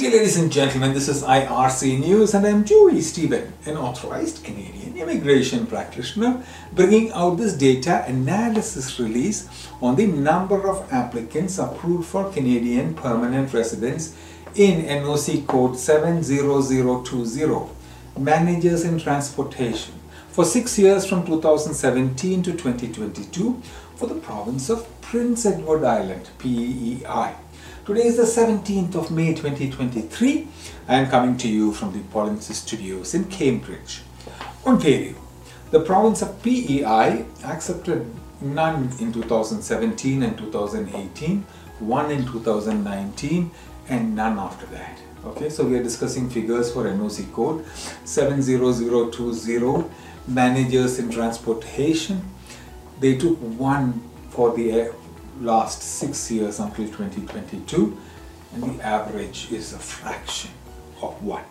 dear ladies and gentlemen, this is IRC News and I'm Joy Stephen, an authorized Canadian immigration practitioner, bringing out this data analysis release on the number of applicants approved for Canadian permanent residence in NOC code 70020, managers in transportation, for six years from 2017 to 2022 for the province of Prince Edward Island, PEI. Today is the 17th of May 2023. I am coming to you from the Polinsys Studios in Cambridge, Ontario. The province of PEI accepted none in 2017 and 2018, one in 2019 and none after that. Okay, so we are discussing figures for NOC code 70020 managers in transportation. They took one for the last six years until 2022 and the average is a fraction of one.